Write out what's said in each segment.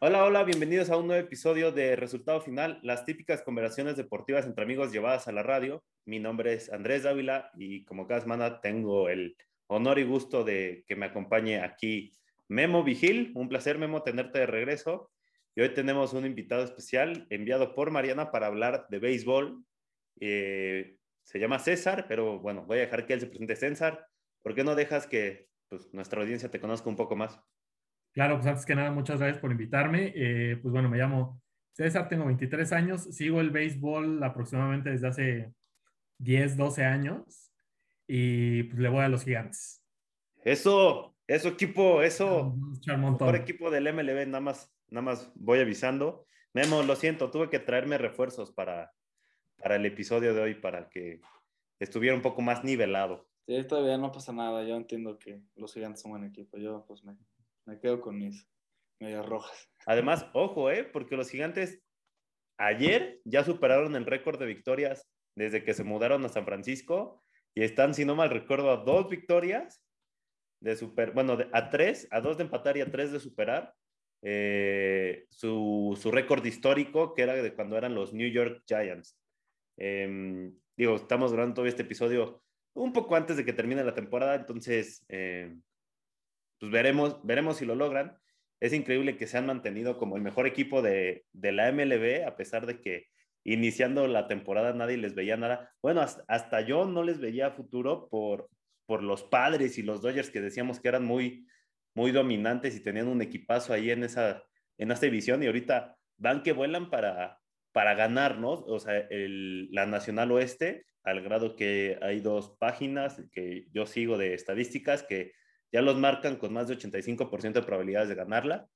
Hola, hola, bienvenidos a un nuevo episodio de Resultado Final, las típicas conversaciones deportivas entre amigos llevadas a la radio. Mi nombre es Andrés Dávila y como cada semana tengo el honor y gusto de que me acompañe aquí Memo Vigil. Un placer, Memo, tenerte de regreso. Y hoy tenemos un invitado especial enviado por Mariana para hablar de béisbol. Eh, se llama César, pero bueno, voy a dejar que él se presente. César, ¿por qué no dejas que pues, nuestra audiencia te conozca un poco más? Claro, pues antes que nada, muchas gracias por invitarme. Eh, pues bueno, me llamo César, tengo 23 años, sigo el béisbol aproximadamente desde hace 10, 12 años y pues le voy a los gigantes. Eso, eso equipo, eso. Mejor equipo del MLB, nada más, nada más voy avisando. Memo, lo siento, tuve que traerme refuerzos para, para el episodio de hoy para que estuviera un poco más nivelado. Sí, todavía no pasa nada, yo entiendo que los gigantes son buen equipo, yo pues me, me quedo con mis medias rojas. Además, ojo, ¿eh? Porque los gigantes ayer ya superaron el récord de victorias desde que se mudaron a San Francisco y están, si no mal recuerdo, a dos victorias de super, bueno, a tres, a dos de empatar y a tres de superar eh, su, su récord histórico que era de cuando eran los New York Giants. Em, digo, estamos grabando todo este episodio un poco antes de que termine la temporada, entonces eh, pues veremos, veremos si lo logran. Es increíble que se han mantenido como el mejor equipo de, la MLB, a pesar de que iniciando la temporada nadie les veía nada. Bueno, hasta, yo no les veía futuro por, por los padres y los Dodgers que decíamos que eran muy, muy dominantes y tenían un equipazo ahí en esa, en esta división y ahorita van que vuelan para, para ganar, ¿no? O sea, la Nacional Oeste, al grado que hay dos páginas que yo sigo de estadísticas que ya los marcan con más de 85% de probabilidades de ganarla,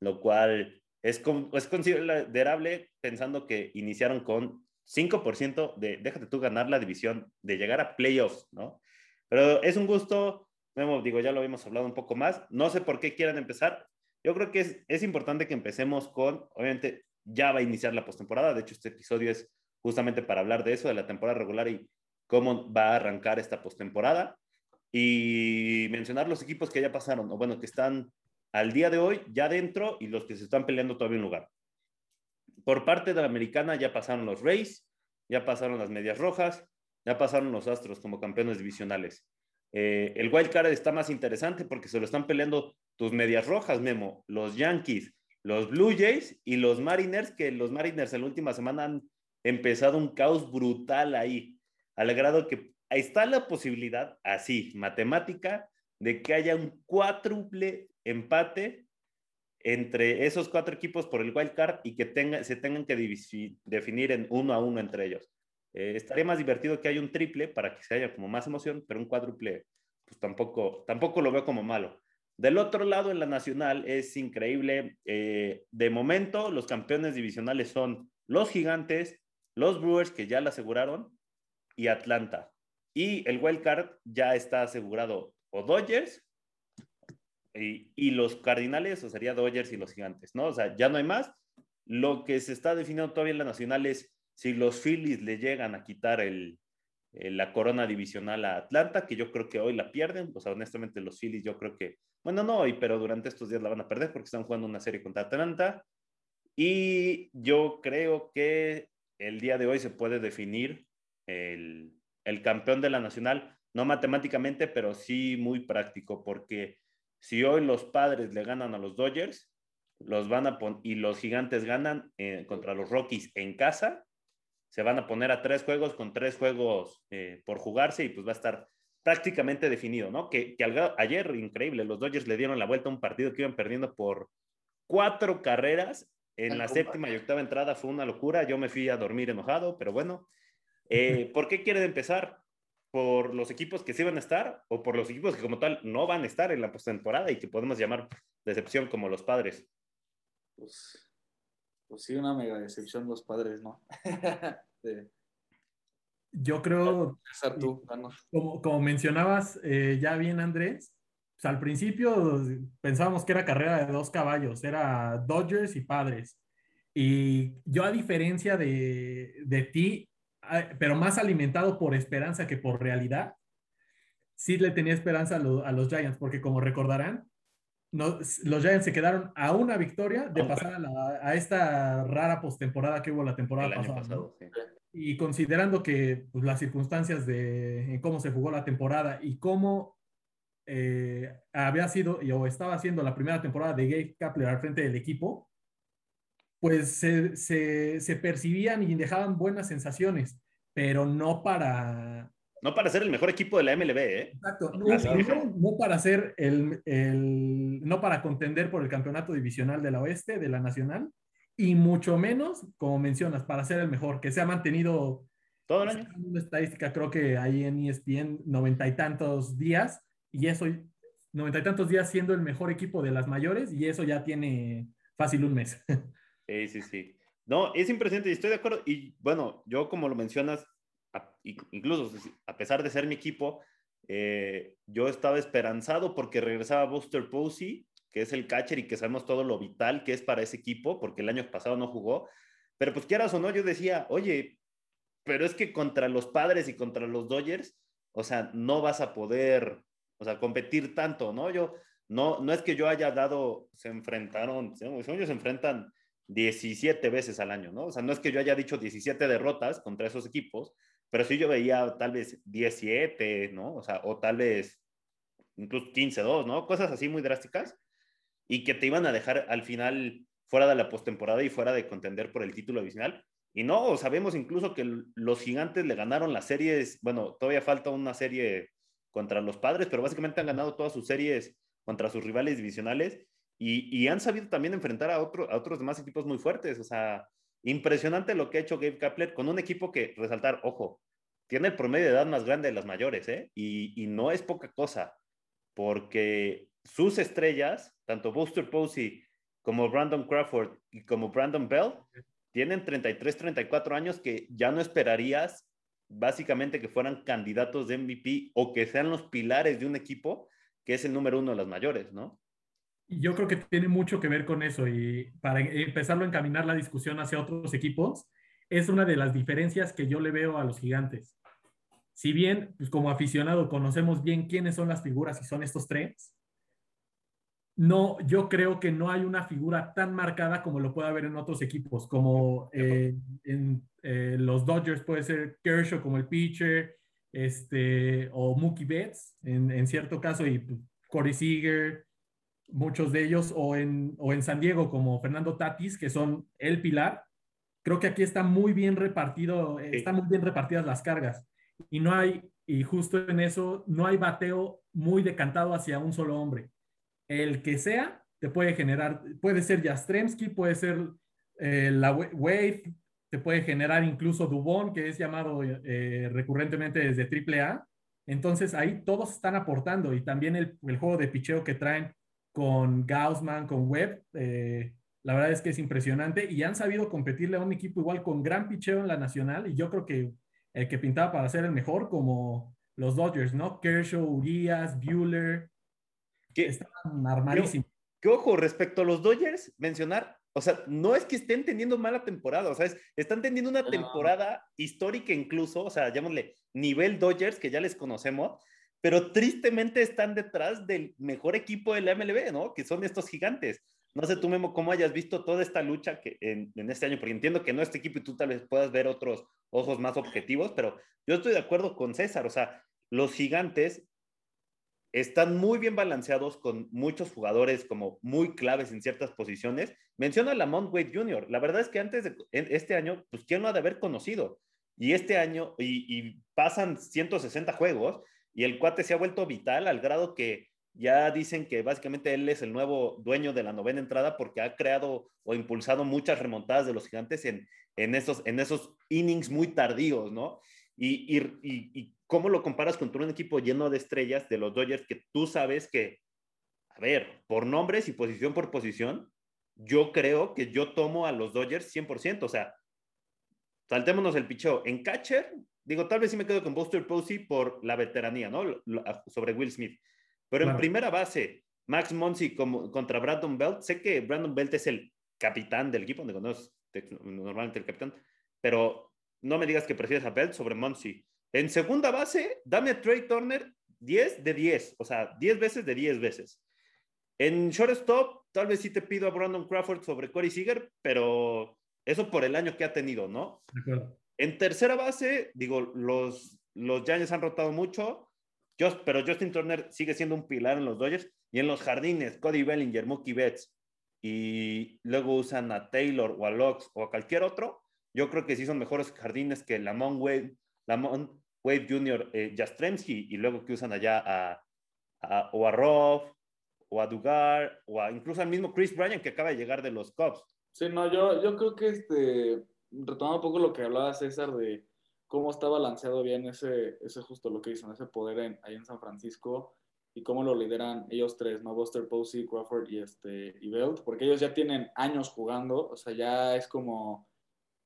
lo cual es, es considerable pensando que iniciaron con 5% de, déjate tú ganar la división, de llegar a playoffs, ¿no? Pero es un gusto, digo, ya lo habíamos hablado un poco más, no sé por qué quieran empezar. Yo creo que es, es importante que empecemos con, obviamente, ya va a iniciar la postemporada, de hecho este episodio es justamente para hablar de eso, de la temporada regular y cómo va a arrancar esta postemporada y mencionar los equipos que ya pasaron, o bueno, que están al día de hoy ya dentro y los que se están peleando todavía un lugar. Por parte de la americana ya pasaron los Rays, ya pasaron las Medias Rojas, ya pasaron los Astros como campeones divisionales. Eh, el wild card está más interesante porque se lo están peleando tus Medias Rojas, Memo, los Yankees, los Blue Jays y los Mariners, que los Mariners en la última semana han empezado un caos brutal ahí, al grado que está la posibilidad, así, matemática, de que haya un cuádruple empate entre esos cuatro equipos por el wild card y que se tengan que definir en uno a uno entre ellos. Eh, estaría más divertido que haya un triple para que se haya como más emoción, pero un cuádruple, pues tampoco, tampoco lo veo como malo. Del otro lado, en la nacional, es increíble. Eh, de momento, los campeones divisionales son los Gigantes, los Brewers, que ya la aseguraron, y Atlanta. Y el wild card ya está asegurado o Dodgers y, los Cardinales, o sería Dodgers y los Gigantes, ¿no? O sea, ya no hay más. Lo que se está definiendo todavía en la nacional es si los Phillies le llegan a quitar la corona divisional a Atlanta, que yo creo que hoy la pierden. O sea, honestamente, los Phillies yo creo que, bueno, no hoy, pero durante estos días la van a perder porque están jugando una serie contra Atlanta. Y yo creo que el día de hoy se puede definir el, el campeón de la nacional, no matemáticamente, pero sí muy práctico, porque si hoy los padres le ganan a los Dodgers, los van a y los gigantes ganan eh, contra los Rockies en casa, se van a poner a tres juegos con tres juegos eh, por jugarse y pues va a estar prácticamente definido, ¿no? Que, ayer, increíble, los Dodgers le dieron la vuelta a un partido que iban perdiendo por cuatro carreras en la séptima y octava entrada, fue una locura, yo me fui a dormir enojado, pero bueno, eh, ¿Por qué quieren empezar? ¿Por los equipos que sí van a estar o por los equipos que como tal no van a estar en la postemporada y que podemos llamar decepción como los padres? Pues, pues sí, una mega decepción los padres, ¿no? Yo creo, como, como, mencionabas eh, ya bien Andrés, pues, al principio pensábamos que era carrera de dos caballos, era Dodgers y Padres. Y yo a diferencia de, de ti, pero más alimentado por esperanza que por realidad, sí le tenía esperanza a, los Giants, porque como recordarán, los Giants se quedaron a una victoria de pasar a, esta rara postemporada que hubo la temporada pasada. Y considerando que pues, las circunstancias de cómo se jugó la temporada y cómo eh, había sido o estaba siendo la primera temporada de Gabe Kapler al frente del equipo, pues se, se, se percibían y dejaban buenas sensaciones, pero no para, no para ser el mejor equipo de la MLB, ¿eh? Exacto. No, para ser el, el, no para contender por el campeonato divisional de la Oeste, de la Nacional, y mucho menos, como mencionas, para ser el mejor, que se ha mantenido todo el año. Una estadística, creo que ahí en ESPN, noventa y tantos días, y eso, noventa y tantos días siendo el mejor equipo de las mayores, y eso ya tiene fácil un mes. Sí, sí, sí. No, es impresionante y estoy de acuerdo. Y bueno, yo como lo mencionas, incluso a pesar de ser mi equipo, eh, yo estaba esperanzado porque regresaba Buster Posey, que es el catcher y que sabemos todo lo vital que es para ese equipo, porque el año pasado no jugó. Pero pues quieras o no, yo decía, oye, pero es que contra los padres y contra los Dodgers, o sea, no vas a poder, o sea, competir tanto, ¿no? Yo, no, no es que yo haya dado, se enfrentaron, ellos se enfrentan 17 veces al año, ¿no? O sea, no es que yo haya dicho 17 derrotas contra esos equipos, pero sí yo veía tal vez 17, ¿no? O sea, o tal vez incluso 15-2, ¿no? Cosas así muy drásticas y que te iban a dejar al final fuera de la postemporada y fuera de contender por el título divisional. Y no, sabemos incluso que los gigantes le ganaron las series, bueno, todavía falta una serie contra los padres, pero básicamente han ganado todas sus series contra sus rivales divisionales y, han sabido también enfrentar a, otro, a otros demás equipos muy fuertes. O sea, Impresionante lo que ha hecho Gabe Kapler con un equipo que, resaltar, ojo, tiene el promedio de edad más grande de las mayores, ¿eh? Y, no es poca cosa, porque sus estrellas, tanto Buster Posey como Brandon Crawford y como Brandon Bell, tienen 33, 34 años que ya no esperarías básicamente que fueran candidatos de MVP o que sean los pilares de un equipo que es el número uno de las mayores, ¿no? Yo creo que tiene mucho que ver con eso y para empezarlo a encaminar la discusión hacia otros equipos, es una de las diferencias que yo le veo a los gigantes. Si bien, pues como aficionado, conocemos bien quiénes son las figuras y son estos tres, no, yo creo que no hay una figura tan marcada como lo puede haber en otros equipos, como eh, en eh, los Dodgers puede ser Kershaw como el pitcher, este, o Mookie Betts en, en cierto caso, y Corey Seager, muchos de ellos, o en, o en San Diego como Fernando Tatis, que son el pilar. Creo que aquí está muy bien repartido, están muy bien repartidas las cargas. Y no hay, y justo en eso, no hay bateo muy decantado hacia un solo hombre. El que sea, te puede generar, puede ser Jastremski, puede ser eh, la Wave, te puede generar incluso Dubón, que es llamado eh, recurrentemente desde AAA. Entonces ahí todos están aportando y también el, el, juego de picheo que traen con Gaussman, con Webb. Eh, la verdad es que es impresionante y han sabido competirle a un equipo igual con gran picheo en la nacional y yo creo que el que pintaba para ser el mejor como los Dodgers, ¿no? Kershaw, Urias, Bueller, que están armadísimos. Que ojo, respecto a los Dodgers, mencionar, o sea, no es que estén teniendo mala temporada, o sea, están teniendo una temporada histórica incluso, o sea, llamémosle nivel Dodgers, que ya les conocemos, pero tristemente están detrás del mejor equipo de la MLB, ¿no? Que son estos gigantes. No sé tú, Memo, cómo hayas visto toda esta lucha que en, este año, porque entiendo que no este equipo y tú tal vez puedas ver otros ojos más objetivos, pero yo estoy de acuerdo con César, o sea, los gigantes están muy bien balanceados con muchos jugadores como muy claves en ciertas posiciones. Menciona a Lamont Wade Jr. La verdad es que antes de este año, pues, ¿quién lo ha de haber conocido? Y este año, y, y pasan 160 juegos, y el cuate se ha vuelto vital al grado que ya dicen que básicamente él es el nuevo dueño de la novena entrada porque ha creado o impulsado muchas remontadas de los gigantes en, en, esos, en esos innings muy tardíos, ¿no? Y, y, y, cómo lo comparas con un equipo lleno de estrellas de los Dodgers que tú sabes que, a ver, por nombres y posición por posición, yo creo que yo tomo a los Dodgers 100%, o sea, saltémonos el picheo. En catcher, digo, tal vez sí me quedo con Buster Posey por la veteranía, ¿no? Sobre Will Smith. Pero en Claro. primera base, Max Monsi contra Brandon Belt, sé que Brandon Belt es el capitán del equipo, digo, no es te- normalmente el capitán, pero no me digas que prefieres a Belt sobre Monsi. En segunda base, dame a Trey Turner 10 de 10, o sea, 10 veces de 10 veces. En shortstop, tal vez sí te pido a Brandon Crawford sobre Corey Seager, pero eso por el año que ha tenido, ¿no? De acuerdo. En tercera base, digo, los, los Giants han rotado mucho, pero Justin Turner sigue siendo un pilar en los Dodgers. Y en los jardines, Cody Bellinger, Mookie Betts, y luego usan a Taylor o a Lux o a cualquier otro, yo creo que sí son mejores jardines que Lamont Wade, Lamont Wade Jr., eh, Jastrzemski, y luego que usan allá a, a- o a Roth, o a Dugar, o incluso al mismo Chris Bryan que acaba de llegar de los Cubs. Sí, no, yo, yo creo que este, retomando un poco lo que hablaba César de cómo está balanceado bien ese, ese justo lo que dicen, ese poder en, ahí en San Francisco y cómo lo lideran ellos tres, ¿no? Buster Posey, Crawford y, este, y Belt, porque ellos ya tienen años jugando, o sea, ya es como,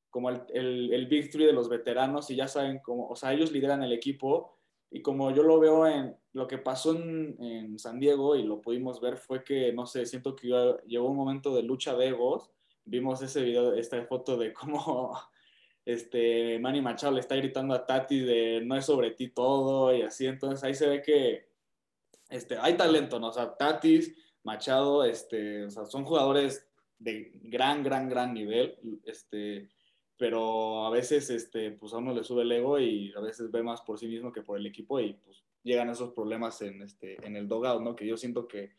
como el, el, el Big Three de los veteranos y ya saben cómo, o sea, ellos lideran el equipo y como yo lo veo en lo que pasó en, en San Diego y lo pudimos ver fue que, no sé, siento que llegó un momento de lucha de egos vimos ese video, esta foto de cómo este, Manny Machado le está gritando a Tati de no es sobre ti todo y así, entonces ahí se ve que este, hay talento, ¿no? O sea, Tatis, Machado, este, son jugadores de gran, gran, gran nivel, este, pero a veces, este, pues a uno le sube el ego y a veces ve más por sí mismo que por el equipo y pues llegan esos problemas en, este, en el dogout, ¿no? Que yo siento que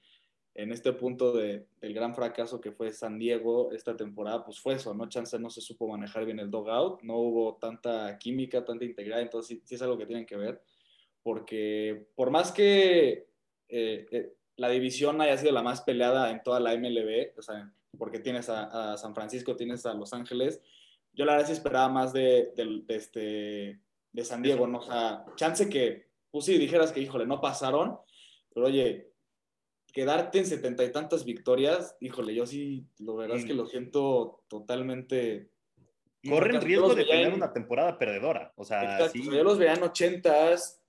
en este punto de, del gran fracaso que fue San Diego esta temporada, pues fue eso, ¿no? Chance no se supo manejar bien el dogout, no hubo tanta química, tanta integridad, entonces sí, es algo que tienen que ver, porque por más que eh, eh, la división haya sido la más peleada en toda la MLB, o sea, porque tienes a, San Francisco, tienes a Los Ángeles, yo la verdad sí esperaba más de, este, de San Diego, ¿no? O sea, chance que, pues dijeras que, híjole, no pasaron, pero oye, quedarte en setenta y tantas victorias, híjole, yo sí, lo verdad es que lo siento totalmente. Corren riesgo de tener en- una temporada perdedora. O sea, Exacto, sí. o sea, yo los veía en ochentas,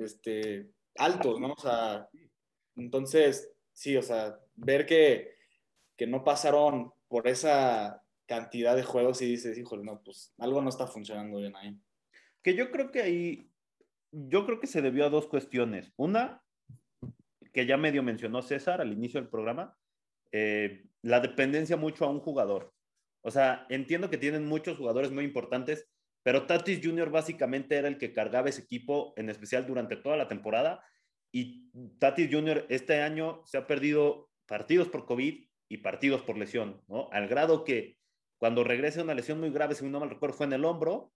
este, altos, ¿no? O sea, entonces, sí, o sea, ver que, que no pasaron por esa cantidad de juegos y dices, híjole, no, pues algo no está funcionando bien ahí. Que yo creo que ahí, yo creo que se debió a dos cuestiones. Una, que ya medio mencionó César al inicio del programa, eh, la dependencia mucho a un jugador. O sea, entiendo que tienen muchos jugadores muy importantes, pero Tatis Jr. básicamente era el que cargaba ese equipo, en especial durante toda la temporada. Y Tatis Jr. este año se ha perdido partidos por COVID y partidos por lesión, ¿no? Al grado que cuando regresa una lesión muy grave, si no mal recuerdo, fue en el hombro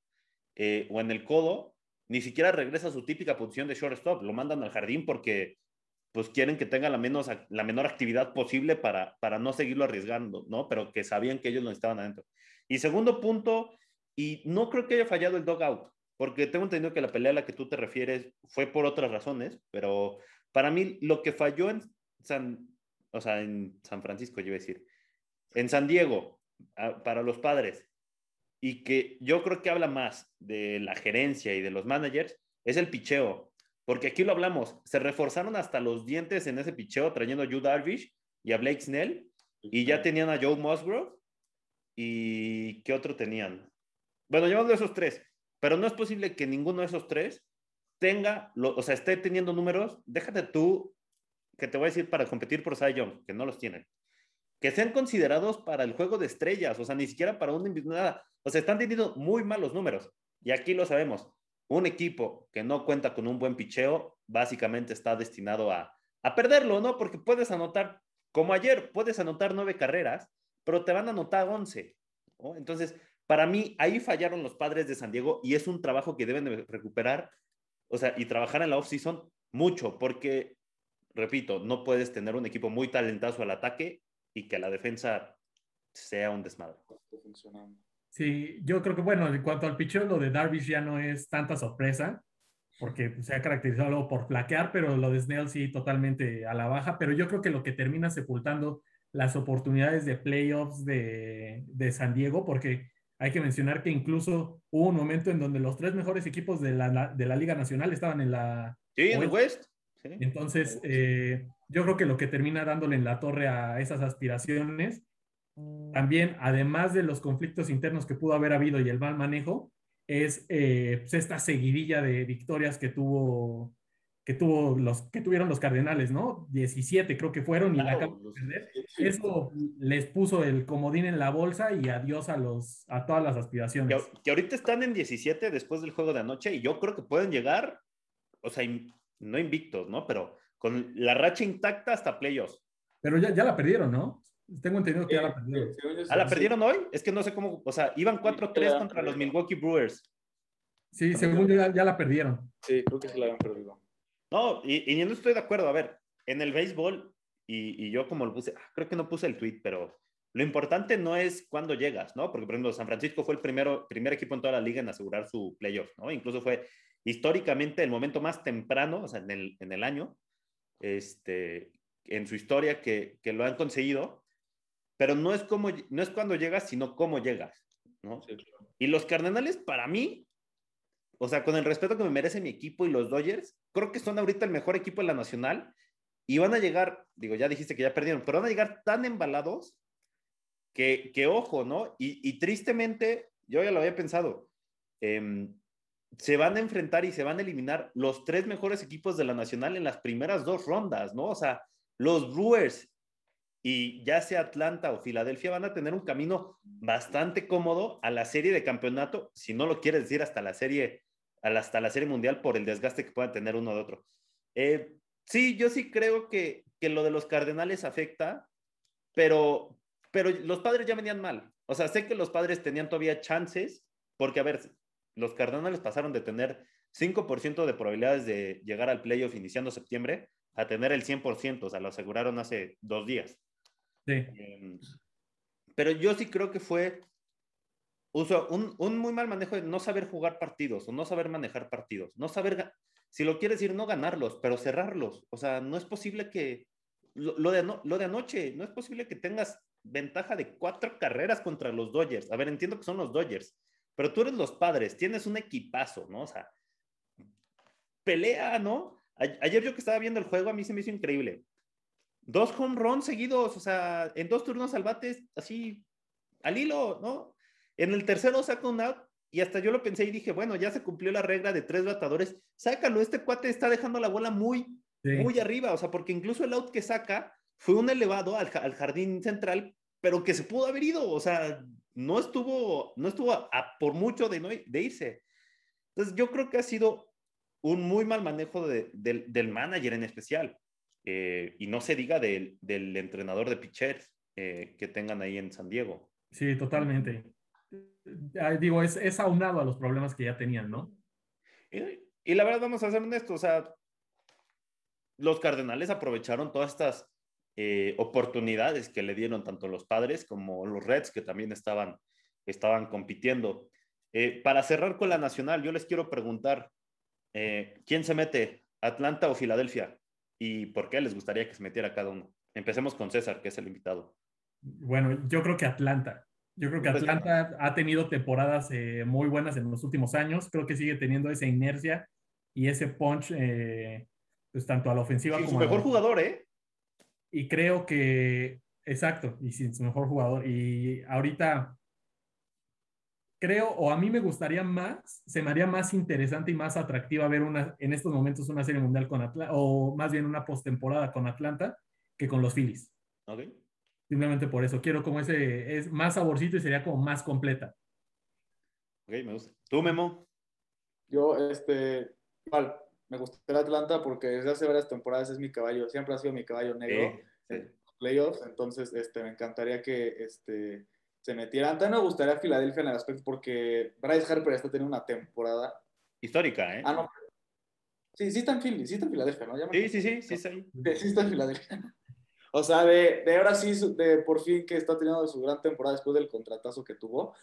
eh, o en el codo, ni siquiera regresa a su típica posición de shortstop, lo mandan al jardín porque pues quieren que tenga la, menos, la menor actividad posible para, para no seguirlo arriesgando, ¿no? Pero que sabían que ellos lo estaban adentro. Y segundo punto, y no creo que haya fallado el dogout, porque tengo entendido que la pelea a la que tú te refieres fue por otras razones, pero para mí lo que falló en San, o sea, en San Francisco, yo iba a decir, en San Diego, a, para los padres, y que yo creo que habla más de la gerencia y de los managers, es el picheo. Porque aquí lo hablamos, se reforzaron hasta los dientes en ese picheo trayendo a Yu Darvish y a Blake Snell, y ya tenían a Joe Musgrove, y ¿qué otro tenían? Bueno, llevando esos tres, pero no es posible que ninguno de esos tres tenga, lo, o sea, esté teniendo números, déjate tú, que te voy a decir para competir por Cy Young, que no los tienen, que sean considerados para el juego de estrellas, o sea, ni siquiera para un nada, o sea, están teniendo muy malos números, y aquí lo sabemos, un equipo que no cuenta con un buen picheo, básicamente está destinado a, a perderlo, ¿no? Porque puedes anotar, como ayer, puedes anotar nueve carreras, pero te van a anotar once. Entonces, para mí, ahí fallaron los padres de San Diego y es un trabajo que deben de recuperar, o sea, y trabajar en la off-season mucho, porque, repito, no puedes tener un equipo muy talentoso al ataque y que la defensa sea un desmadre. Sí, yo creo que, bueno, en cuanto al picheo, lo de Darvish ya no es tanta sorpresa, porque se ha caracterizado luego por flaquear, pero lo de Snell sí totalmente a la baja, pero yo creo que lo que termina sepultando las oportunidades de playoffs de, de San Diego, porque hay que mencionar que incluso hubo un momento en donde los tres mejores equipos de la, de la Liga Nacional estaban en la... Sí, en el West. Entonces, eh, yo creo que lo que termina dándole en la torre a esas aspiraciones, también, además de los conflictos internos que pudo haber habido y el mal manejo, es eh, pues, esta seguidilla de victorias que tuvo que tuvo los que tuvieron los Cardenales, ¿no? 17 creo que fueron y la acaban de perder. Eso les puso el comodín en la bolsa y adiós a los a todas las aspiraciones. Que, ahorita están en 17 después del juego de anoche y yo creo que pueden llegar, o sea, no invictos, ¿no? Pero con la racha intacta hasta playoffs. Pero ya, ya la perdieron, ¿no? Tengo entendido que ya la perdieron. ¿Ah, la perdieron hoy? Es que no sé cómo, o sea, iban 4-3 contra los Milwaukee Brewers. Sí, según yo ya, la perdieron. Sí, creo que se la habían perdido. No, y, y no estoy de acuerdo. A ver, en el béisbol, y, y, yo como lo puse, ah, creo que no puse el tweet, pero lo importante no es cuándo llegas, ¿no? Porque, por ejemplo, San Francisco fue el primero, primer equipo en toda la liga en asegurar su playoff, ¿no? Incluso fue históricamente el momento más temprano, o sea, en el, en el año, este, en su historia que, que, lo han conseguido, pero no es, como, no es cuando llegas, sino cómo llegas, ¿no? Y los Cardenales, para mí, o sea, con el respeto que me merece mi equipo y los Dodgers, creo que son ahorita el mejor equipo de la nacional y van a llegar, digo, ya dijiste que ya perdieron, pero van a llegar tan embalados que, que ojo, ¿no? Y, tristemente, yo ya lo había pensado, em, se van a enfrentar y se van a eliminar los tres mejores equipos de la nacional en las primeras dos rondas, ¿no? O sea, los Brewers y ya sea Atlanta o Filadelfia van a tener un camino bastante cómodo a la serie de campeonato, si no lo quieres decir hasta la serie hasta la Serie Mundial por el desgaste que puedan tener uno de otro. Eh, sí, yo sí creo que, que, lo de los Cardenales afecta, pero, pero los padres ya venían mal. O sea, sé que los padres tenían todavía chances, porque, a ver, los Cardenales pasaron de tener 5% de probabilidades de llegar al playoff iniciando septiembre a tener el 100%, o sea, lo aseguraron hace dos días. Em, pero yo sí creo que fue uso un, un, muy mal manejo de no saber jugar partidos o no saber manejar partidos, no saber, si lo quieres decir, no ganarlos, pero cerrarlos. O sea, no es posible que, lo, de, lo de anoche, no es posible que tengas ventaja de cuatro carreras contra los Dodgers. A ver, entiendo que son los Dodgers, pero tú eres los padres, tienes un equipazo, ¿no? O sea, pelea, ¿no? ayer yo que estaba viendo el juego, a mí se me hizo increíble. Dos home runs seguidos, o sea, en dos turnos al bate, así, al hilo, ¿no? En el tercero saca un out y hasta yo lo pensé y dije, bueno, ya se cumplió la regla de tres batadores, sácalo, este cuate está dejando la bola muy, muy arriba, o sea, porque incluso el out que saca fue un elevado al, jardín central, pero que se pudo haber ido, o sea, no estuvo, no estuvo a, por mucho de, no, de irse. Entonces, yo creo que ha sido un muy mal manejo del manager en especial, eh, y no se diga del, del entrenador de pitchers eh, que tengan ahí en San Diego. Sí, totalmente digo, es, es aunado a los problemas que ya tenían, ¿no? Y, la verdad, vamos a ser honestos, o sea, los Cardenales aprovecharon todas estas eh, oportunidades que le dieron tanto los padres como los Reds, que también estaban, estaban compitiendo. Eh, para cerrar con la nacional, yo les quiero preguntar, eh, ¿quién se mete, Atlanta o Filadelfia? ¿Y por qué les gustaría que se metiera cada uno? Empecemos con César, que es el invitado. Bueno, yo creo que Atlanta. Yo creo que pues, Atlanta ha tenido temporadas eh, muy buenas en los últimos años. Creo que sigue teniendo esa inercia y ese punch, eh, pues tanto a la ofensiva como su mejor jugador, ¿eh? Y creo que, exacto, y sin su mejor jugador. Y ahorita creo, o a mí me gustaría más, se me haría más interesante y más atractiva ver una, en estos momentos una serie mundial con Atlanta, o más bien una postemporada con Atlanta que con los Phillies. Simplemente por eso. Quiero como ese, es más saborcito y sería como más completa. Ok, me gusta. ¿Tú, Memo? Yo, este, igual, me gusta el Atlanta porque desde hace varias temporadas es mi caballo, siempre ha sido mi caballo negro en playoffs, entonces, este, me encantaría que, este, se metieran. También me gustaría Filadelfia en el aspecto porque Bryce Harper está teniendo una temporada histórica, ¿eh? Ah, no. Sí, sí está en Philly, sí está en Filadelfia, ¿no? sí, sí, sí, sí, sí, sí está en Filadelfia. O sea, de, de ahora sí, de por fin que está teniendo su gran temporada después del contratazo que tuvo.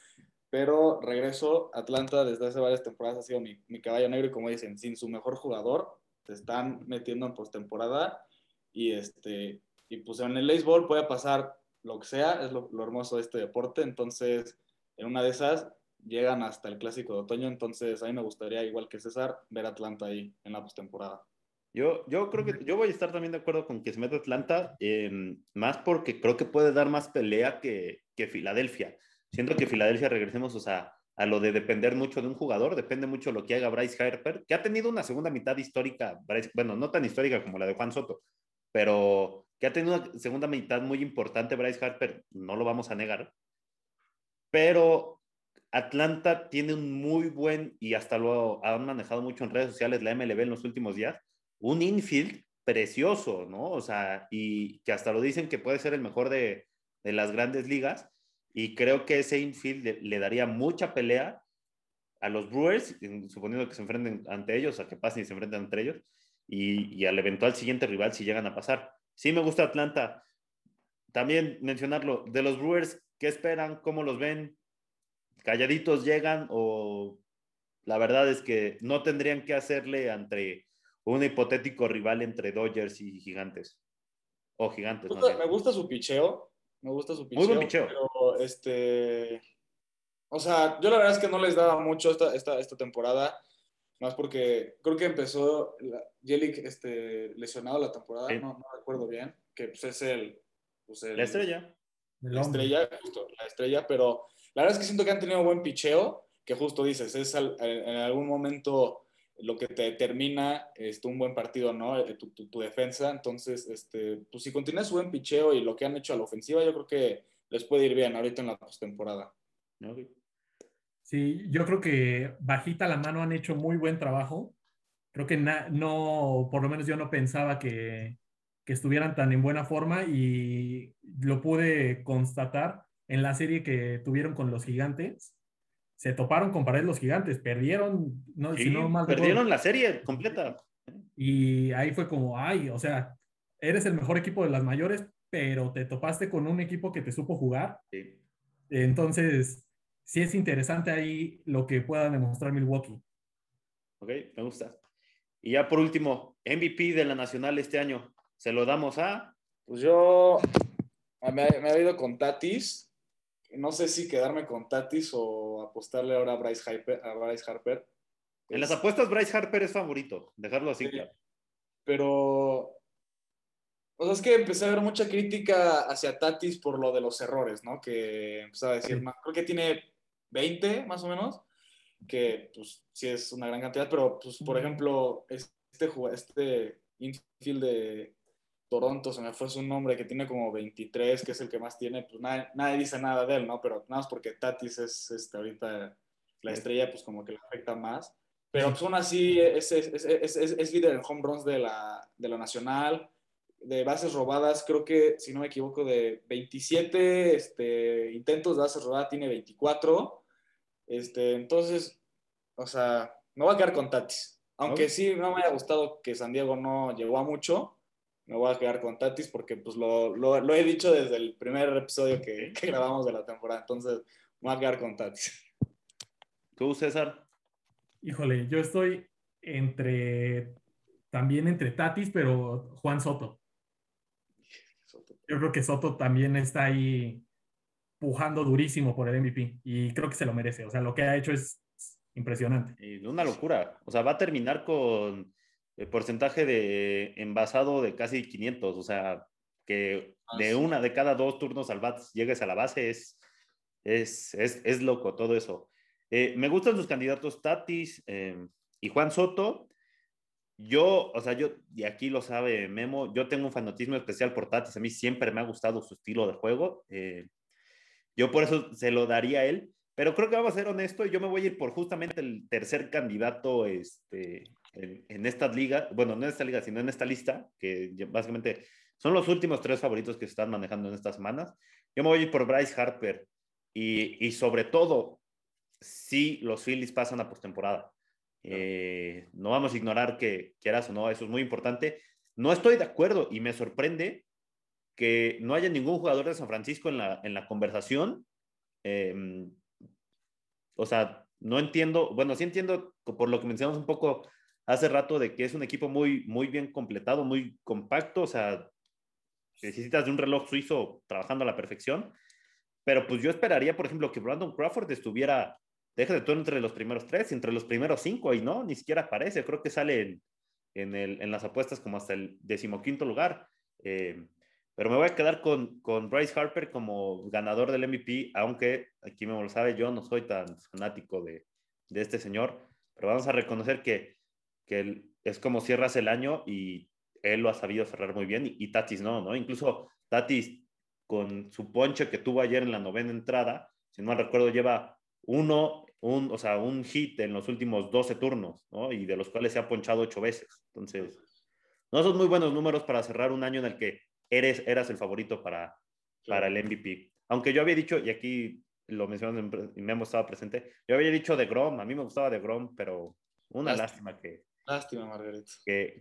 Pero regreso, Atlanta desde hace varias temporadas ha sido mi, mi caballo negro y como dicen, sin su mejor jugador, se están metiendo en postemporada y este y pues en el béisbol puede pasar lo que sea, es lo, hermoso de este deporte, entonces en una de esas llegan hasta el clásico de otoño, entonces a mí me gustaría, igual que César, ver Atlanta ahí en la postemporada. Yo, yo creo que yo voy a estar también de acuerdo con que se mete Atlanta, em, más porque creo que puede dar más pelea que, que Filadelfia. Siento que Filadelfia, regresemos o sea, a lo de depender mucho de un jugador, depende mucho de lo que haga Bryce Harper, que ha tenido una segunda mitad histórica, bueno, no tan histórica como la de Juan Soto, pero que ha tenido una segunda mitad muy importante Bryce Harper, no lo vamos a negar. Pero Atlanta tiene un muy buen, y hasta lo han manejado mucho en redes sociales, la MLB en los últimos días, un infield precioso, ¿no? O sea, y que hasta lo dicen que puede ser el mejor de, de las grandes ligas. Y creo que ese infield le, daría mucha pelea a los Brewers, suponiendo que se enfrenten ante ellos, a que pasen y se enfrenten entre ellos, y, y al eventual siguiente rival si llegan a pasar. Sí me gusta Atlanta. También mencionarlo, de los Brewers, ¿qué esperan? ¿Cómo los ven? ¿Calladitos llegan o la verdad es que no tendrían que hacerle ante un hipotético rival entre Dodgers y Gigantes. O Gigantes. Me gusta, su picheo. Me gusta su picheo. Muy buen picheo. Pero este. O sea, yo la verdad es que no les daba mucho esta, esta, esta temporada. Más porque creo que empezó Jelic este, lesionado la temporada. No, no, recuerdo bien. Que pues, es el, pues, La estrella. La estrella, justo, la estrella. Pero la verdad es que siento que han tenido buen picheo. Que justo dices, es en algún momento lo que te determina este, un buen partido, ¿no? Eh, tu, tu, defensa. Entonces, este, pues si continúa su buen picheo y lo que han hecho a la ofensiva, yo creo que les puede ir bien ahorita en la postemporada. Sí, yo creo que bajita la mano han hecho muy buen trabajo. Creo que no, por lo menos yo no pensaba que, que estuvieran tan en buena forma y lo pude constatar en la serie que tuvieron con los gigantes se toparon con pared los gigantes, perdieron, no, si no mal perdieron la serie completa. Y ahí fue como, ay, o sea, eres el mejor equipo de las mayores, pero te topaste con un equipo que te supo jugar. Sí. Entonces, sí es interesante ahí lo que pueda demostrar Milwaukee. Ok, me gusta. Y ya por último, MVP de la Nacional este año, ¿se lo damos a? Pues yo me, me he ido con Tatis, no sé si quedarme con Tatis o apostarle ahora a Bryce Harper. A Bryce Harper. En las apuestas, Bryce Harper es favorito, dejarlo así claro. Pero, o sea, es que empecé a ver mucha crítica hacia Tatis por lo de los errores, ¿no? Que empezaba a decir, creo que tiene 20 más o menos, que pues sí es una gran cantidad, pero pues por ejemplo, este, este infield de, Toronto, se me fue su nombre, que tiene como 23, que es el que más tiene, pues nadie, dice nada de él, ¿no? Pero nada más porque Tatis es este, ahorita la estrella, pues como que le afecta más. Pero pues aún así es, es, es, es, líder en home runs de la, de la nacional, de bases robadas, creo que, si no me equivoco, de 27 este, intentos de bases robadas, tiene 24. Este, entonces, o sea, me voy a quedar con Tatis. Aunque sí no me haya gustado que San Diego no llegó a mucho, me voy a quedar con Tatis porque pues lo, lo, lo he dicho desde el primer episodio que, que, grabamos de la temporada, entonces me voy a quedar con Tatis. ¿Tú, César? Híjole, yo estoy entre, también entre Tatis, pero Juan Soto. Yo creo que Soto también está ahí pujando durísimo por el MVP y creo que se lo merece. O sea, lo que ha hecho es impresionante. Una locura. O sea, va a terminar con el porcentaje de envasado de casi 500, o sea, que ah, de una de cada dos turnos al bat llegues a la base es, es, es, es loco todo eso. Eh, me gustan sus candidatos Tatis em, y Juan Soto. Yo, o sea, yo, y aquí lo sabe Memo, yo tengo un fanatismo especial por Tatis. A mí siempre me ha gustado su estilo de juego. Eh, yo por eso se lo daría a él. Pero creo que vamos a ser honesto y yo me voy a ir por justamente el tercer candidato este, en, esta liga, bueno, no en esta liga, sino en esta lista, que básicamente son los últimos tres favoritos que se están manejando en estas semanas. Yo me voy a ir por Bryce Harper y, y sobre todo si los Phillies pasan a postemporada. Eh, no vamos a ignorar que quieras o no, eso es muy importante. No estoy de acuerdo y me sorprende que no haya ningún jugador de San Francisco en la, en la conversación. Em, o sea, no entiendo, bueno, sí entiendo por lo que mencionamos un poco hace rato de que es un equipo muy, muy bien completado, muy compacto, o sea, necesitas de un reloj suizo trabajando a la perfección, pero pues yo esperaría, por ejemplo, que Brandon Crawford estuviera, deja de todo entre los primeros tres, entre los primeros cinco, y no, ni siquiera aparece, creo que sale en, en las apuestas como hasta el decimoquinto lugar. Eh, pero me voy a quedar con, con Bryce Harper como ganador del MVP, aunque aquí me lo sabe, yo no soy tan fanático de, de este señor, pero vamos a reconocer que, que es como cierras el año y él lo ha sabido cerrar muy bien y, Tatis no, ¿no? Incluso Tatis con su ponche que tuvo ayer en la novena entrada, si no mal recuerdo, lleva uno, un, o sea, un hit en los últimos 12 turnos, ¿no? Y de los cuales se ha ponchado ocho veces. Entonces, no son muy buenos números para cerrar un año en el que eres, eras el favorito para, para el MVP. Aunque yo había dicho, y aquí lo mencionan y hemos estado presente, yo había dicho de Grom, a mí me gustaba de Grom, pero una lástima, que... Lástima, Margarita. Que,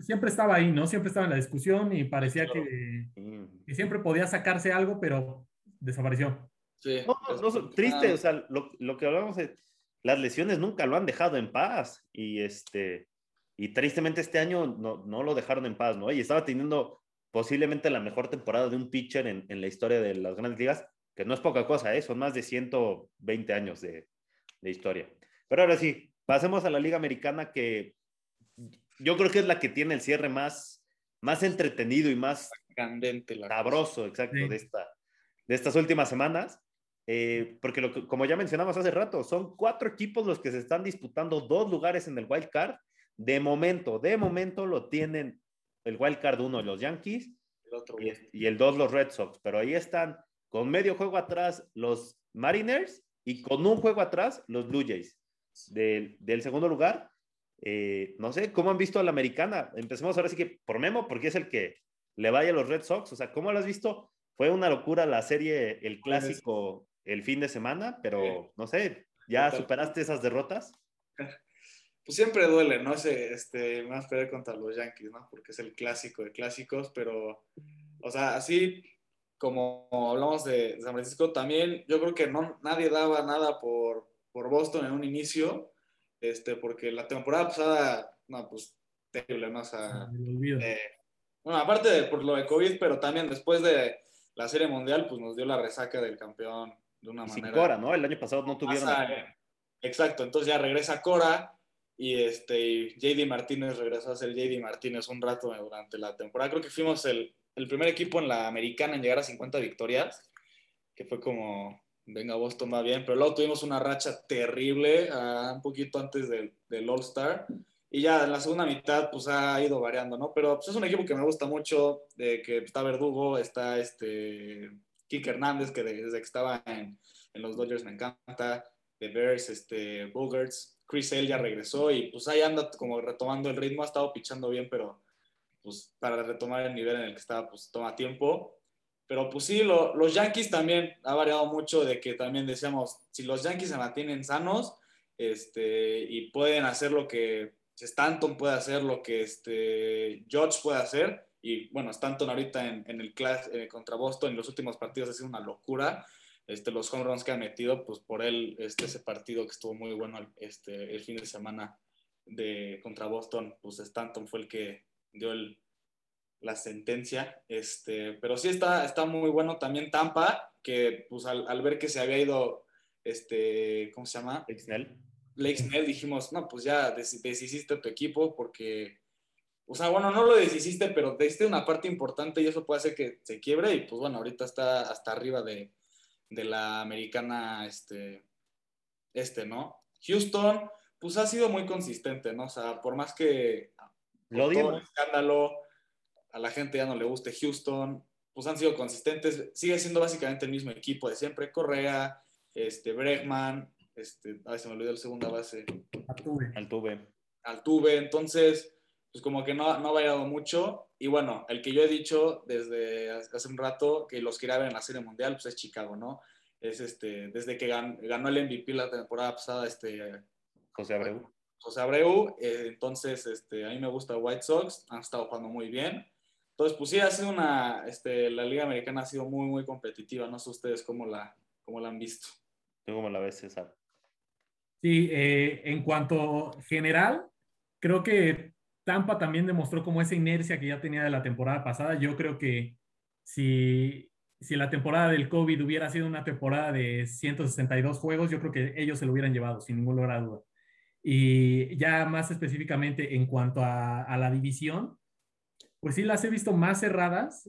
Siempre, estaba ahí, ¿no? Siempre estaba en la discusión y parecía que, que, siempre podía sacarse algo, pero desapareció. Sí. No, no, triste, o sea, lo, lo que hablamos de las lesiones nunca lo han dejado en paz y este y tristemente este año no, no, lo dejaron en paz, ¿no? Y estaba teniendo posiblemente la mejor temporada de un pitcher en, en, la historia de las grandes ligas, que no es poca cosa, ¿eh? son más de 120 años de, de, historia. Pero ahora sí, pasemos a la Liga Americana, que yo creo que es la que tiene el cierre más, más entretenido y más candente, sabroso, exacto, de, esta, de estas últimas semanas. Eh, porque lo como ya mencionamos hace rato, son cuatro equipos los que se están disputando dos lugares en el wild card. De momento, de momento lo tienen el wild card uno los Yankees y, el dos los Red Sox, pero ahí están con medio juego atrás los Mariners y con un juego atrás los Blue Jays del, del segundo lugar. Eh, no sé, ¿cómo han visto a la americana? Empecemos ahora sí que por Memo, porque es el que le vaya a los Red Sox. O sea, ¿cómo lo has visto? Fue una locura la serie, el pues, clásico, el fin de semana, pero no sé, ¿ya superaste esas derrotas? pues siempre duele, ¿no? Ese, este, más perder contra los Yankees, ¿no? Porque es el clásico de clásicos, pero, o sea, así como hablamos de San Francisco, también yo creo que no, nadie daba nada por, por Boston en un inicio, este, porque la temporada pasada, no, pues terrible, ¿no? O sea, eh, bueno, aparte de por lo de COVID, pero también después de la Serie Mundial, pues nos dio la resaca del campeón de una manera. Sin Cora, ¿no? El año pasado no tuvieron. exacto, entonces ya regresa Cora y este, JD Martínez regresó a ser JD Martínez un rato durante la temporada. Creo que fuimos el, el, primer equipo en la americana en llegar a 50 victorias, que fue como, venga, Boston va bien, pero luego tuvimos una racha terrible un poquito antes del, del All-Star. Y ya en la segunda mitad, pues ha ido variando, ¿no? Pero pues, es un equipo que me gusta mucho, de que está Verdugo, está este Kike Hernández, que desde que estaba en, en los Dodgers me encanta, de Bears, este, Bogarts, Chris Sale ya regresó y pues ahí anda como retomando el ritmo, ha estado pichando bien, pero pues para retomar el nivel en el que estaba, pues toma tiempo. Pero pues sí, los Yankees también ha variado mucho de que también decíamos, si los Yankees se mantienen sanos este, y pueden hacer lo que Stanton puede hacer, lo que este, George puede hacer, y bueno, Stanton ahorita en, en el class, eh, contra Boston en los últimos partidos ha sido una locura, este, los home runs que ha metido, pues por él, este, ese partido que estuvo muy bueno este, el fin de semana de, contra Boston, pues Stanton fue el que dio el, la sentencia. Este, pero sí está, está muy bueno también Tampa, que pues al, al ver que se había ido, este, ¿cómo se llama? Blake Snell. Blake Snell, dijimos, no, pues ya des, deshiciste tu equipo porque, o sea, bueno, no lo deshiciste, pero diste una parte importante y eso puede hacer que se quiebre y pues bueno, ahorita está hasta arriba de, de la americana este, este, ¿no? Houston, pues ha sido muy consistente, ¿no? O sea, por más que lo todo el escándalo, a la gente ya no le guste Houston, pues han sido consistentes. Sigue siendo básicamente el mismo equipo de siempre. Correa, este, Bregman, este, ay, se me olvidó el segunda base. Altuve. Altuve. Altuve. Entonces, pues como que no, no ha variado mucho. Y bueno, el que yo he dicho desde hace un rato que los quería ver en la Serie Mundial, pues es Chicago, ¿no? Es este, desde que ganó el MVP la temporada pasada, este... José Abreu. José Abreu, eh, entonces este, a mí me gusta White Sox, han estado jugando muy bien. Entonces, pues sí, ha sido una, este, la Liga Americana ha sido muy, muy competitiva. No sé ustedes cómo la, cómo la han visto. ¿Tú cómo la ves, César? Sí, eh, en cuanto general, creo que Tampa también demostró como esa inercia que ya tenía de la temporada pasada. Yo creo que si, si la temporada del COVID hubiera sido una temporada de 162 juegos, yo creo que ellos se lo hubieran llevado, sin ningún lugar a duda. Y ya más específicamente en cuanto a, a la división, pues sí las he visto más cerradas,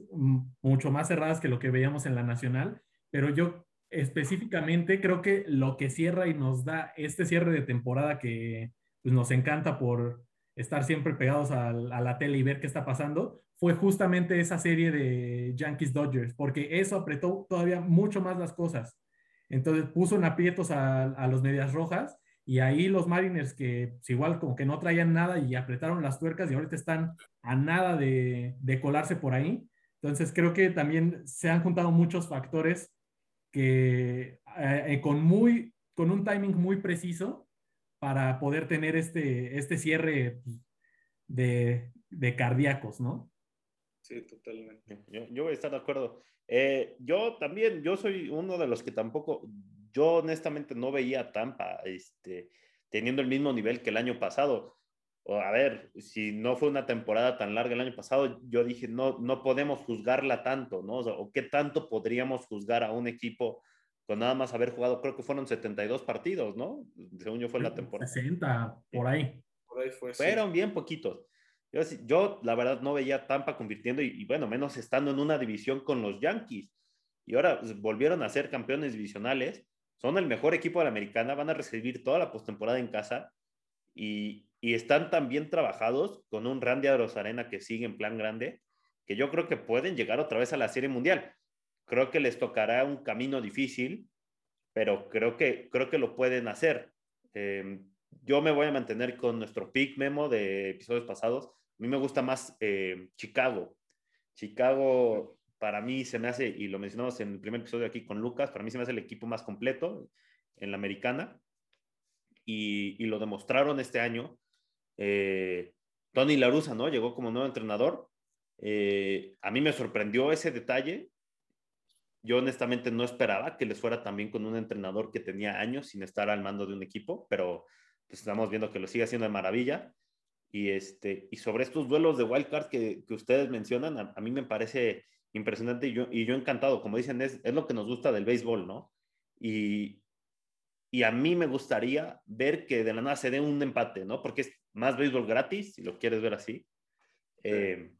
mucho más cerradas que lo que veíamos en la nacional, pero yo específicamente creo que lo que cierra y nos da este cierre de temporada que pues, nos encanta por estar siempre pegados a, la tele y ver qué está pasando, fue justamente esa serie de Yankees Dodgers, porque eso apretó todavía mucho más las cosas. Entonces puso en aprietos a, los Medias Rojas y ahí los Mariners que pues, igual como que no traían nada y apretaron las tuercas y ahorita están a nada de, de colarse por ahí. Entonces creo que también se han juntado muchos factores que eh, con, muy, con un timing muy preciso para poder tener este, este cierre de, de cardíacos, ¿no? Sí, totalmente. Yo, yo voy a estar de acuerdo. Eh, yo también, yo soy uno de los que tampoco, yo honestamente no veía Tampa este, teniendo el mismo nivel que el año pasado. O, a ver, si no fue una temporada tan larga el año pasado, yo dije, no, no podemos juzgarla tanto, ¿no? O, sea, o qué tanto podríamos juzgar a un equipo con nada más haber jugado, creo que fueron 72 partidos, ¿no? Según yo fue la temporada. 60, por ahí. Por ahí fue. Fueron sí. bien poquitos. Yo, yo, la verdad, no veía Tampa convirtiendo y, y, bueno, menos estando en una división con los Yankees. Y ahora pues, volvieron a ser campeones divisionales. Son el mejor equipo de la americana, van a recibir toda la postemporada en casa y, y, están tan bien trabajados con un Randy Arena que sigue en plan grande, que yo creo que pueden llegar otra vez a la Serie Mundial. Creo que les tocará un camino difícil, pero creo que, creo que lo pueden hacer. Eh, yo me voy a mantener con nuestro pick memo de episodios pasados. A mí me gusta más eh, Chicago. Chicago para mí se me hace, y lo mencionamos en el primer episodio aquí con Lucas, para mí se me hace el equipo más completo en la americana. Y, y lo demostraron este año. Eh, Tony Larusa, ¿no? Llegó como nuevo entrenador. Eh, a mí me sorprendió ese detalle. Yo honestamente no esperaba que les fuera también con un entrenador que tenía años sin estar al mando de un equipo, pero pues estamos viendo que lo sigue haciendo de maravilla. Y, este, y sobre estos duelos de wildcard que, que ustedes mencionan, a, a, mí me parece impresionante y yo, y yo encantado. Como dicen, es, es lo que nos gusta del béisbol, ¿no? Y, y a mí me gustaría ver que de la nada se dé un empate, ¿no? Porque es más béisbol gratis, si lo quieres ver así. Eh,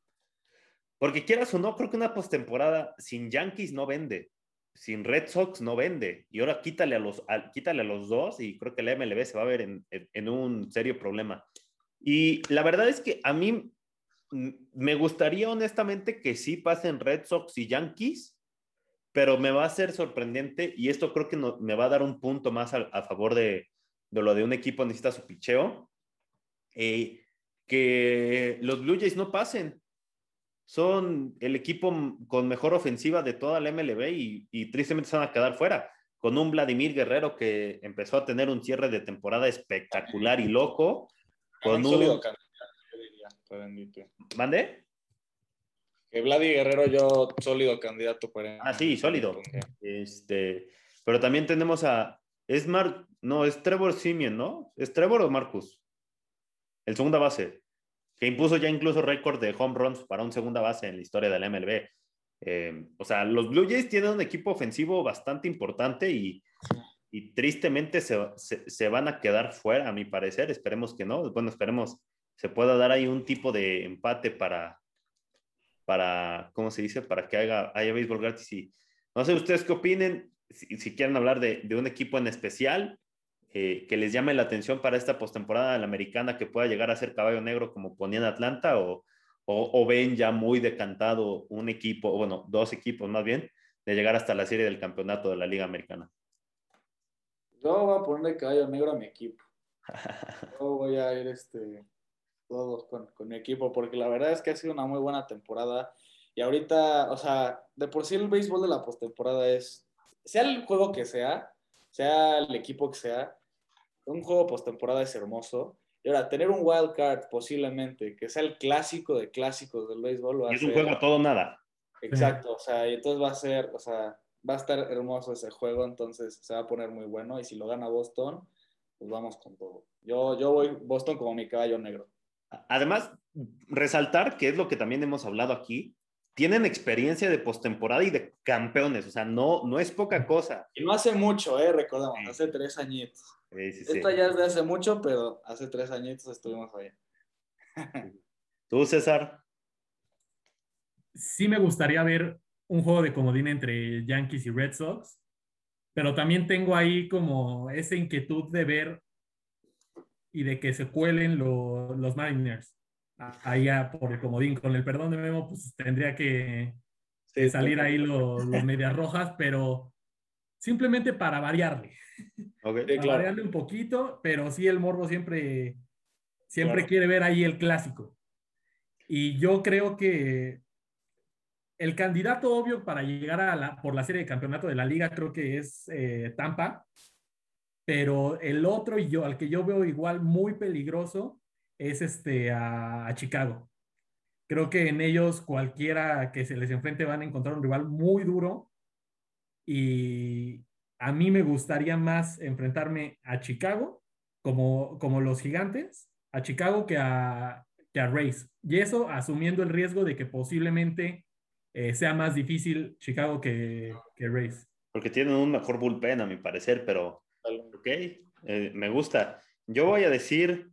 porque quieras o no, creo que una postemporada sin Yankees no vende, sin Red Sox no vende. Y ahora quítale a los, quítale a los dos y creo que la MLB se va a ver en, un serio problema. Y la verdad es que a mí me gustaría honestamente que sí pasen Red Sox y Yankees, pero me va a ser sorprendente y esto creo que me va a dar un punto más a, favor de, de, lo de un equipo necesita su picheo, eh, que los Blue Jays no pasen. Son el equipo con mejor ofensiva de toda la MLB y, y tristemente se van a quedar fuera con un Vladimir Guerrero que empezó a tener un cierre de temporada espectacular y loco. Con un, un ¿Mande? Que Vladi Guerrero, yo sólido candidato para. Ah, sí, sólido. Este, pero también tenemos a. Es Mar. No, es Trevor Simeon, ¿no? ¿Es Trevor o Marcus? El segunda base. Que impuso ya incluso récord de home runs para un segunda base en la historia del MLB. Eh, o sea, los Blue Jays tienen un equipo ofensivo bastante importante y, y tristemente se, se, se, van a quedar fuera, a mi parecer. Esperemos que no. Bueno, esperemos se pueda dar ahí un tipo de empate para, para ¿cómo se dice? Para que haya, béisbol gratis. Y no sé ustedes qué opinen, si, si quieren hablar de, de, un equipo en especial eh, que les llame la atención para esta postemporada de la americana que pueda llegar a ser caballo negro como ponían Atlanta o, o, o, ven ya muy decantado un equipo, bueno, dos equipos más bien, de llegar hasta la serie del campeonato de la Liga Americana. Yo voy a ponerle caballo negro a mi equipo. Yo voy a ir este, todos con, con, mi equipo, porque la verdad es que ha sido una muy buena temporada. Y ahorita, o sea, de por sí el béisbol de la postemporada es, sea el juego que sea, sea el equipo que sea, un juego postemporada es hermoso. Y ahora, tener un wild card posiblemente, que sea el clásico de clásicos del béisbol. Va y es un juego a todo nada. Exacto, o sea, y entonces va a ser, o sea, va a estar hermoso ese juego, entonces se va a poner muy bueno. Y si lo gana Boston, pues vamos con todo. Yo, yo voy Boston como mi caballo negro. Además, resaltar, que es lo que también hemos hablado aquí, tienen experiencia de postemporada y de campeones, o sea, no, no es poca cosa. Y no hace mucho, ¿eh? Recordamos, hace tres añitos. Sí, sí, sí. Esta ya es de hace mucho, pero hace tres añitos estuvimos ahí. ¿Tú, César? Sí me gustaría ver un juego de comodín entre Yankees y Red Sox, pero también tengo ahí como esa inquietud de ver y de que se cuelen lo- los Mariners ahí a- por el comodín. Con el perdón de Memo, pues tendría que, salir ahí lo- los medias rojas, pero simplemente para variarle. Ok. Sí, Para claro. variarle un poquito, pero sí el morbo siempre, siempre Claro. quiere ver ahí el clásico. Y yo creo que el candidato obvio para llegar a la, por la serie de campeonato de la liga creo que es eh, Tampa, pero el otro y yo, al que yo veo igual muy peligroso es este a, a Chicago. Creo que en ellos cualquiera que se les enfrente van a encontrar un rival muy duro y a mí me gustaría más enfrentarme a Chicago como, como los gigantes, a Chicago que a, que a Rays. Y eso asumiendo el riesgo de que posiblemente eh, sea más difícil Chicago que, que Rays. Porque tienen un mejor bullpen, a mi parecer, pero ok, eh, me gusta. Yo voy a decir,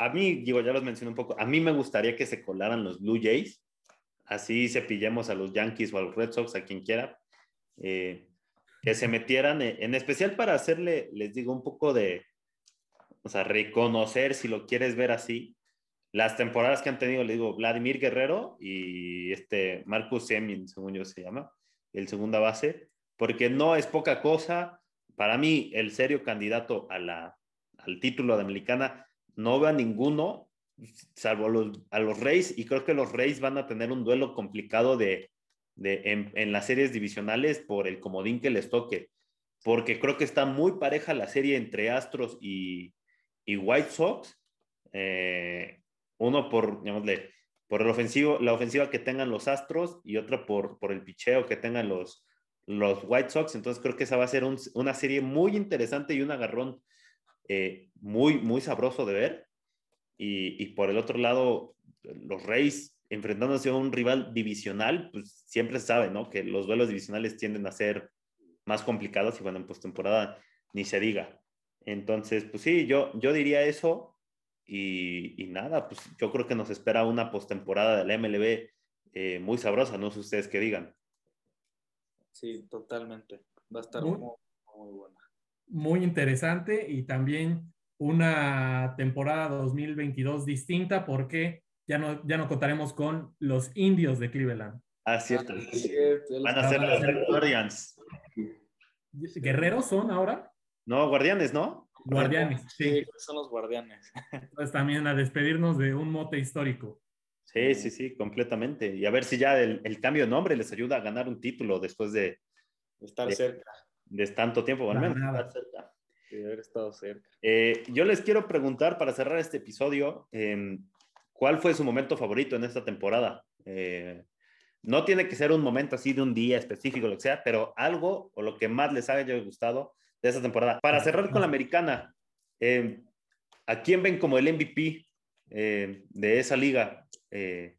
a mí, digo, ya los mencioné un poco, a mí me gustaría que se colaran los Blue Jays, así cepillemos a los Yankees o a los Red Sox, a quien quiera, eh, que se metieran, eh, en especial para hacerle, les digo, un poco de, o sea, reconocer, si lo quieres ver así, las temporadas que han tenido, le digo, Vladimir Guerrero y este Marcus Semien, según yo se llama, el segunda base, porque no es poca cosa. Para mí, el serio candidato a la, al título de Americana, no veo a ninguno, salvo los, a los Reyes, y creo que los Reyes van a tener un duelo complicado de, de, en, las series divisionales por el comodín que les toque, porque creo que está muy pareja la serie entre Astros y, y White Sox. Eh, uno por, por el ofensivo, la ofensiva que tengan los Astros y otra por, por el picheo que tengan los, los White Sox. Entonces creo que esa va a ser un, una serie muy interesante y un agarrón eh, muy, muy sabroso de ver. Y, y, por el otro lado, los Reyes enfrentándose a un rival divisional, pues siempre se sabe, ¿no? Que los duelos divisionales tienden a ser más complicados y bueno, en postemporada ni se diga. Entonces, pues sí, yo, yo diría eso. Y, y, nada, pues yo creo que nos espera una postemporada de la MLB eh, muy sabrosa, no sé ustedes qué digan. Sí, totalmente. Va a estar muy, muy, muy buena. Muy interesante y también una temporada 2022 distinta porque ya no, ya no contaremos con los indios de Cleveland. Ah, cierto. Ah, cierto. Van a ser los Guardians. ¿Guerreros son ahora? No, guardianes, ¿no? Guardianes, sí. sí. son los guardianes. Pues también a despedirnos de un mote histórico. Sí, sí, sí, completamente. Y a ver si ya el, el cambio de nombre les ayuda a ganar un título después de estar de, cerca. De tanto tiempo, al menos estar cerca. De haber estado cerca. Eh, yo les quiero preguntar para cerrar este episodio, eh, ¿cuál fue su momento favorito en esta temporada? Eh, no tiene que ser un momento así de un día específico, lo que sea, pero algo o lo que más les haya gustado de esta temporada. Para cerrar con la americana, eh, ¿a quién ven como el MVP eh, de esa liga? Eh,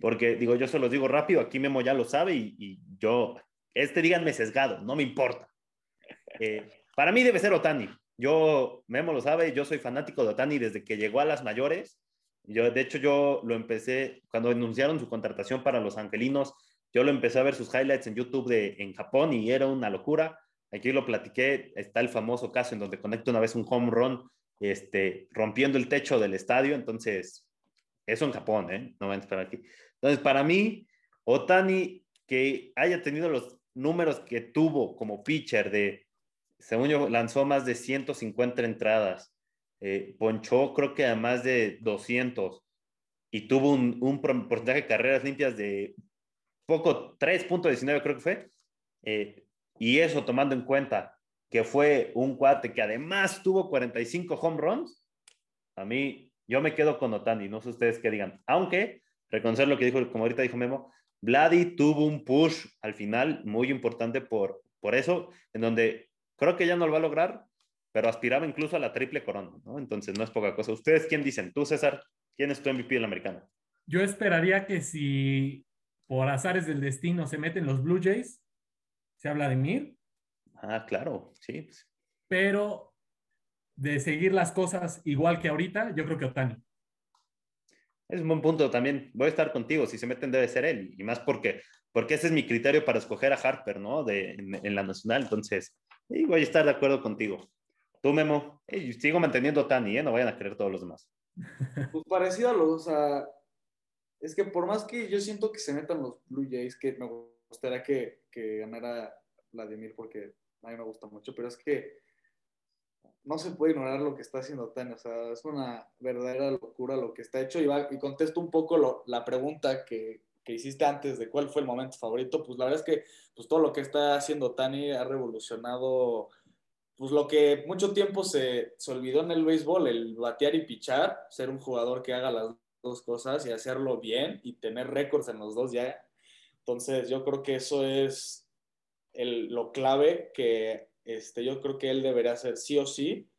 porque digo, yo se los digo rápido, aquí Memo ya lo sabe y, y yo, este díganme sesgado, no me importa. Eh, para mí debe ser Otani. Yo, Memo lo sabe, yo soy fanático de Otani desde que llegó a las mayores. Yo, de hecho, yo lo empecé, cuando anunciaron su contratación para los Angelinos, yo lo empecé a ver sus highlights en YouTube de, en Japón y era una locura. Aquí lo platiqué, está el famoso caso en donde conecta una vez un home run, este, rompiendo el techo del estadio. Entonces, eso en Japón, ¿eh? No van a esperar aquí. Entonces, para mí, Otani, que haya tenido los números que tuvo como pitcher de, según yo, lanzó más de 150 entradas, eh, ponchó creo que a más de 200 y tuvo un, porcentaje de carreras limpias de poco, 3.19 creo que fue. Eh, y eso tomando en cuenta que fue un cuate que además tuvo 45 home runs, a mí yo me quedo con Otani, no sé ustedes qué digan. Aunque, reconocer lo que dijo, como ahorita dijo Memo, Vladi tuvo un push al final muy importante por, por eso, en donde creo que ya no lo va a lograr, pero aspiraba incluso a la triple corona, ¿no? Entonces no es poca cosa. ¿Ustedes quién dicen? Tú, César, ¿quién es tu MVP de la americana? Yo esperaría que si por azares del destino se meten los Blue Jays, sea Vladimir. Ah, claro, sí. pues. Pero de seguir las cosas igual que ahorita, yo creo que Otani. Es un buen punto también. Voy a estar contigo. Si se meten, debe ser él. Y más porque, porque ese es mi criterio para escoger a Harper, ¿no? De, en, en la nacional. Entonces, sí, voy a estar de acuerdo contigo. Tú, Memo. Sigo manteniendo a Otani, ¿eh? No vayan a creer todos los demás. Pues parecido a los, o sea, es que por más que yo siento que se metan los Blue Jays, que me gustaría que, que ganara Vladimir porque a mí me gusta mucho, pero es que no se puede ignorar lo que está haciendo Tani, o sea, es una verdadera locura lo que está hecho y, va, y contesto un poco lo, la pregunta que, que, hiciste antes de cuál fue el momento favorito, pues la verdad es que pues todo lo que está haciendo Tani ha revolucionado pues lo que mucho tiempo se, se olvidó en el béisbol, el batear y pichar, ser un jugador que haga las dos cosas y hacerlo bien y tener récords en los dos ya. Entonces yo creo que eso es el, lo clave que este, yo creo que él debería ser sí o sí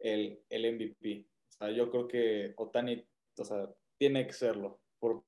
el, el MVP. O sea, yo creo que Otani o sea, tiene que serlo por,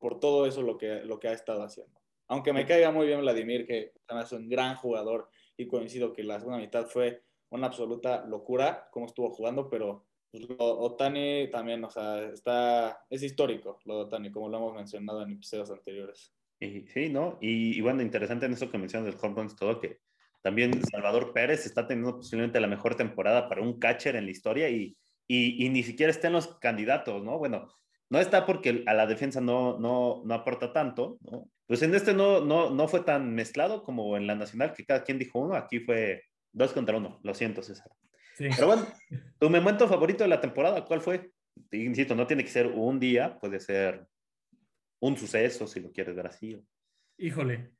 por todo eso lo que, lo que ha estado haciendo. Aunque me caiga muy bien Vladimir, que es un gran jugador y coincido que la segunda mitad fue una absoluta locura cómo estuvo jugando, pero pues, Otani también, o sea, está, es histórico lo de Otani, como lo hemos mencionado en episodios anteriores. Y, sí, ¿no? Y, y, bueno, interesante en eso que mencionas del home runs, todo que también Salvador Pérez está teniendo posiblemente la mejor temporada para un catcher en la historia y, y, y ni siquiera está en los candidatos, ¿no? Bueno, no está porque a la defensa no, no, no aporta tanto, ¿no? Pues en este no, no, no fue tan mezclado como en la nacional, que cada quien dijo uno, aquí fue Dos contra uno, lo siento, César. Sí. Pero bueno, tu momento favorito de la temporada, ¿cuál fue? Insisto, no tiene que ser un día, puede ser un suceso, si lo quieres ver así. Híjole.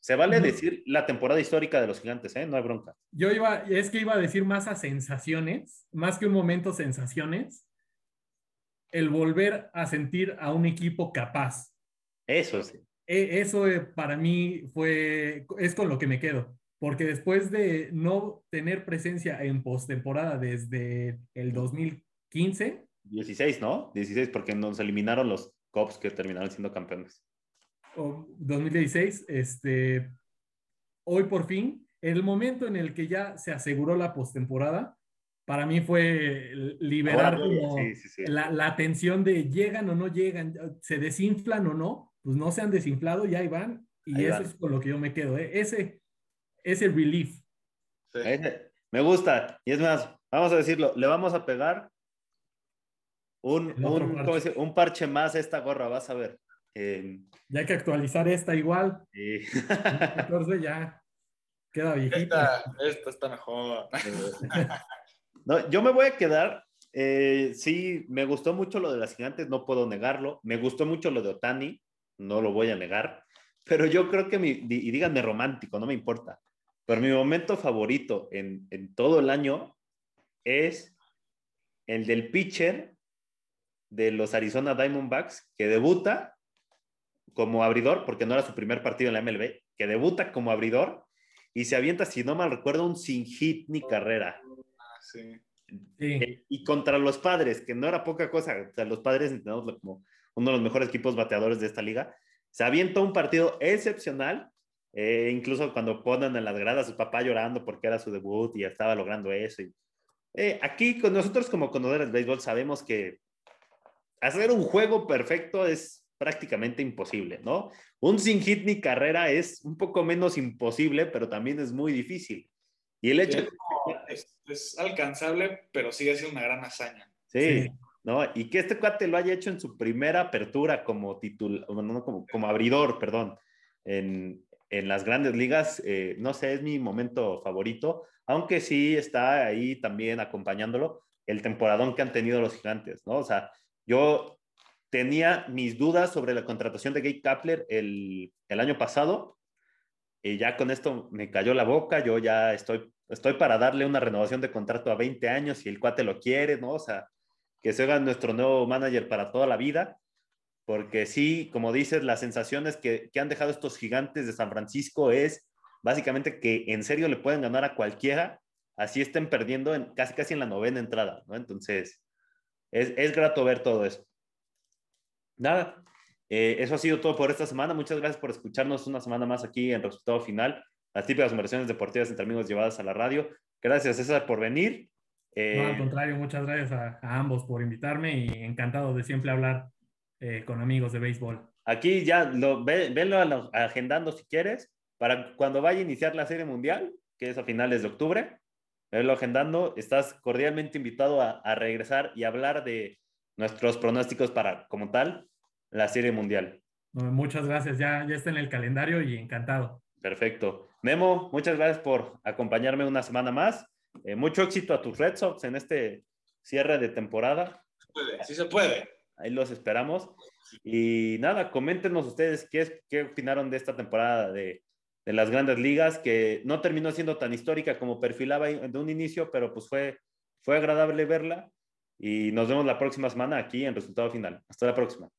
Se vale decir la temporada histórica de los gigantes, ¿eh? No hay bronca. Yo iba, es que iba a decir más a sensaciones, más que un momento sensaciones, el volver a sentir a un equipo capaz. Eso sí. E, eso eh, para mí fue, es con lo que me quedo porque después de no tener presencia en postemporada desde el 2015. 16, ¿no? 16, porque nos eliminaron los Cops que terminaron siendo campeones. O 2016, este, hoy por fin, el momento en el que ya se aseguró la postemporada, para mí fue liberar como sí, sí, sí. La, la, tensión de llegan o no llegan, se desinflan o no, pues no se han desinflado, ya ahí van, y ahí eso van. es con lo que yo me quedo. ¿eh? Ese, ese relief. Sí. Me gusta. Y es más, vamos a decirlo, le vamos a pegar un, un, parche. un parche. más a esta gorra, vas a ver. Eh, ya hay que actualizar esta igual. Sí. 14 ya queda viejita. Esta, esta está mejor. no, yo me voy a quedar. Eh, sí, me gustó mucho lo de las gigantes, no puedo negarlo. Me gustó mucho lo de Otani, no lo voy a negar. Pero yo creo que, mi, y díganme romántico, no me importa. Pero mi momento favorito en, en todo el año es el del pitcher de los Arizona Diamondbacks que debuta como abridor, porque no era su primer partido en la MLB, que debuta como abridor y se avienta, si no mal recuerdo, un sin hit ni carrera. Sí. Sí. Y contra los padres, que no era poca cosa, o sea, los padres entendemos como uno de los mejores equipos bateadores de esta liga, se avienta un partido excepcional eh, incluso cuando ponen en las gradas a su papá llorando porque era su debut y estaba logrando eso. Y, eh, aquí con nosotros como conocedores del béisbol sabemos que hacer un juego perfecto es prácticamente imposible, ¿no? Un sin hit ni carrera es un poco menos imposible, pero también es muy difícil. Y el hecho... Sí, es, es, alcanzable, pero sigue siendo una gran hazaña. Sí, sí, ¿no? Y que este cuate lo haya hecho en su primera apertura como titular, no, como, como abridor, perdón, en, en las grandes ligas, eh, no sé, es mi momento favorito, aunque sí está ahí también acompañándolo el temporadón que han tenido los gigantes, ¿no? O sea, yo tenía mis dudas sobre la contratación de Gabe Kapler el, el año pasado, y ya con esto me cayó la boca, yo ya estoy, estoy para darle una renovación de contrato a 20 años si el cuate lo quiere, ¿no? O sea, que se haga nuestro nuevo manager para toda la vida porque sí, como dices, las sensaciones que, que, han dejado estos gigantes de San Francisco es básicamente que en serio le pueden ganar a cualquiera, así estén perdiendo en, casi casi en la novena entrada, ¿no? Entonces, es, es grato ver todo eso. Nada, Eh, eso ha sido todo por esta semana. Muchas gracias por escucharnos una semana más aquí en Resultado Final, las típicas conversaciones deportivas entre amigos llevadas a la radio. Gracias, César, por venir. no, al contrario, muchas gracias a, ambos por invitarme y encantado de siempre hablar con amigos de béisbol. Aquí ya lo, venlo agendando si quieres, para cuando vaya a iniciar la Serie Mundial, que es a finales de octubre, venlo agendando. Estás cordialmente invitado a, a regresar y hablar de nuestros pronósticos para, como tal, la Serie Mundial. Muchas gracias, ya, ya está en el calendario y encantado. Perfecto. Memo, muchas gracias por acompañarme una semana más. Eh, mucho éxito a tus Red Sox en este cierre de temporada. Sí se puede. Ahí los esperamos. Y nada, coméntenos ustedes qué, qué opinaron de esta temporada de, de, las grandes ligas, que no terminó siendo tan histórica como perfilaba de un inicio, pero pues fue, fue agradable verla. Y nos vemos la próxima semana aquí en Resultado Final. Hasta la próxima.